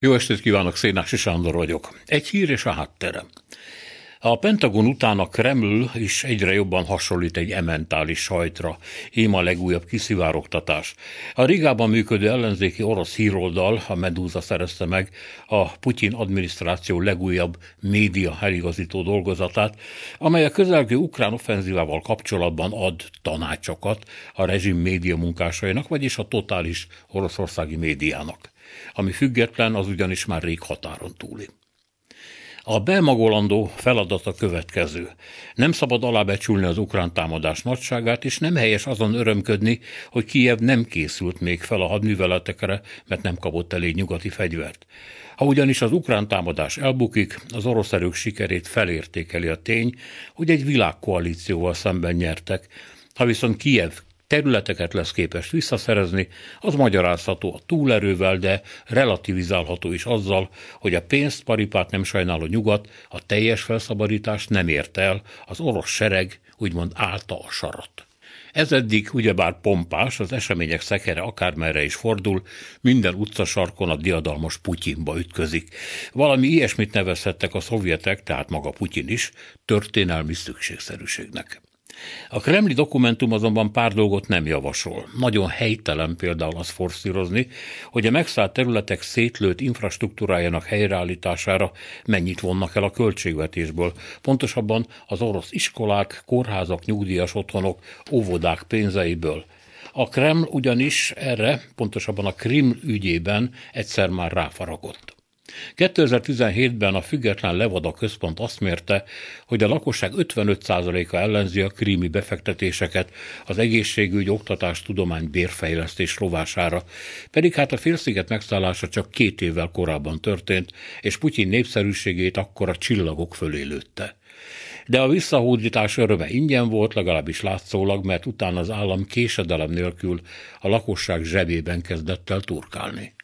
Jó estét kívánok, Szénási Sándor vagyok. Egy hír és a háttere. A Pentagon után a Kreml is egyre jobban hasonlít egy ementális sajtra, ím a legújabb kiszivárogtatás. A Rigában működő ellenzéki orosz híroldal, a Medúza szerezte meg a Putyin adminisztráció legújabb média eligazító dolgozatát, amely a közelgő ukrán offenzívával kapcsolatban ad tanácsokat a rezsim média munkásainak, vagyis a totális oroszországi médiának. Ami független, az ugyanis már rég határon túli. A bemagolandó feladat a következő. Nem szabad alábecsülni az ukrán támadás nagyságát, és nem helyes azon örömködni, hogy Kijev nem készült még fel a hadműveletekre, mert nem kapott elég nyugati fegyvert. Ha ugyanis az ukrán támadás elbukik, az orosz erők sikerét felértékeli a tény, hogy egy világkoalícióval szemben nyertek, ha viszont Kijev területeket lesz képes visszaszerezni, az magyarázható a túlerővel, de relativizálható is azzal, hogy a pénzt paripát nem sajnáló nyugat a teljes felszabadítást nem ért el, az orosz sereg úgymond állta a sarat. Ez eddig ugyebár pompás, az események szekere akármerre is fordul, minden utcasarkon a diadalmas Putyinba ütközik. Valami ilyesmit nevezhettek a szovjetek, tehát maga Putyin is, történelmi szükségszerűségnek. A kremli dokumentum azonban pár dolgot nem javasol. Nagyon helytelen például az forszírozni, hogy a megszállt területek szétlőtt infrastruktúrájának helyreállítására mennyit vonnak el a költségvetésből. Pontosabban az orosz iskolák, kórházak, nyugdíjas otthonok, óvodák pénzeiből. A Kreml ugyanis erre, pontosabban a Krim ügyében egyszer már ráfaragott. 2017-ben a Független Levada Központ azt mérte, hogy a lakosság 55%-a ellenzi a krími befektetéseket az egészségügy, oktatás, tudomány, bérfejlesztés rovására, pedig hát a félsziget megszállása csak két évvel korábban történt, és Putyin népszerűségét akkor a csillagok fölé lőtte. De a visszahódítás öröme ingyen volt, legalábbis látszólag, mert utána az állam késedelem nélkül a lakosság zsebében kezdett el turkálni.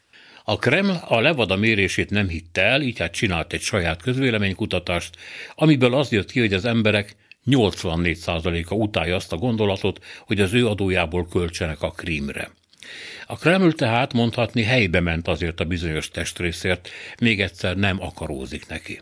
A Kreml a Levada mérését nem hitte el, így hát csinált egy saját közvéleménykutatást, amiből az jött ki, hogy az emberek 84%-a utálja azt a gondolatot, hogy az ő adójából költsenek a krímre. A Kreml tehát mondhatni helybe ment azért a bizonyos testrészért, még egyszer nem akarózik neki.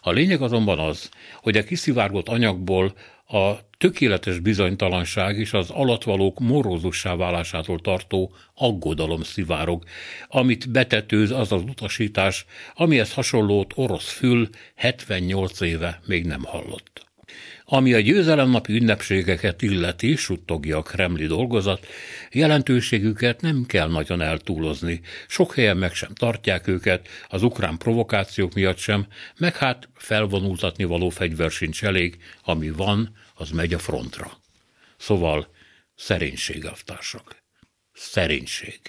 A lényeg azonban az, hogy a kiszivárgott anyagból a tökéletes bizonytalanság és az alatvalók morózussá válásától tartó aggodalom szivárog, amit betetőz az az utasítás, amihez hasonlót orosz fül 78 éve még nem hallott. Ami a győzelemnapi ünnepségeket illeti, suttogja a kremli dolgozat, jelentőségüket nem kell nagyon eltúlozni. Sok helyen meg sem tartják őket, az ukrán provokációk miatt sem, meg hát felvonultatni való fegyver sincs elég, ami van, az megy a frontra. Szóval szerénység, aftársak. Szerénység.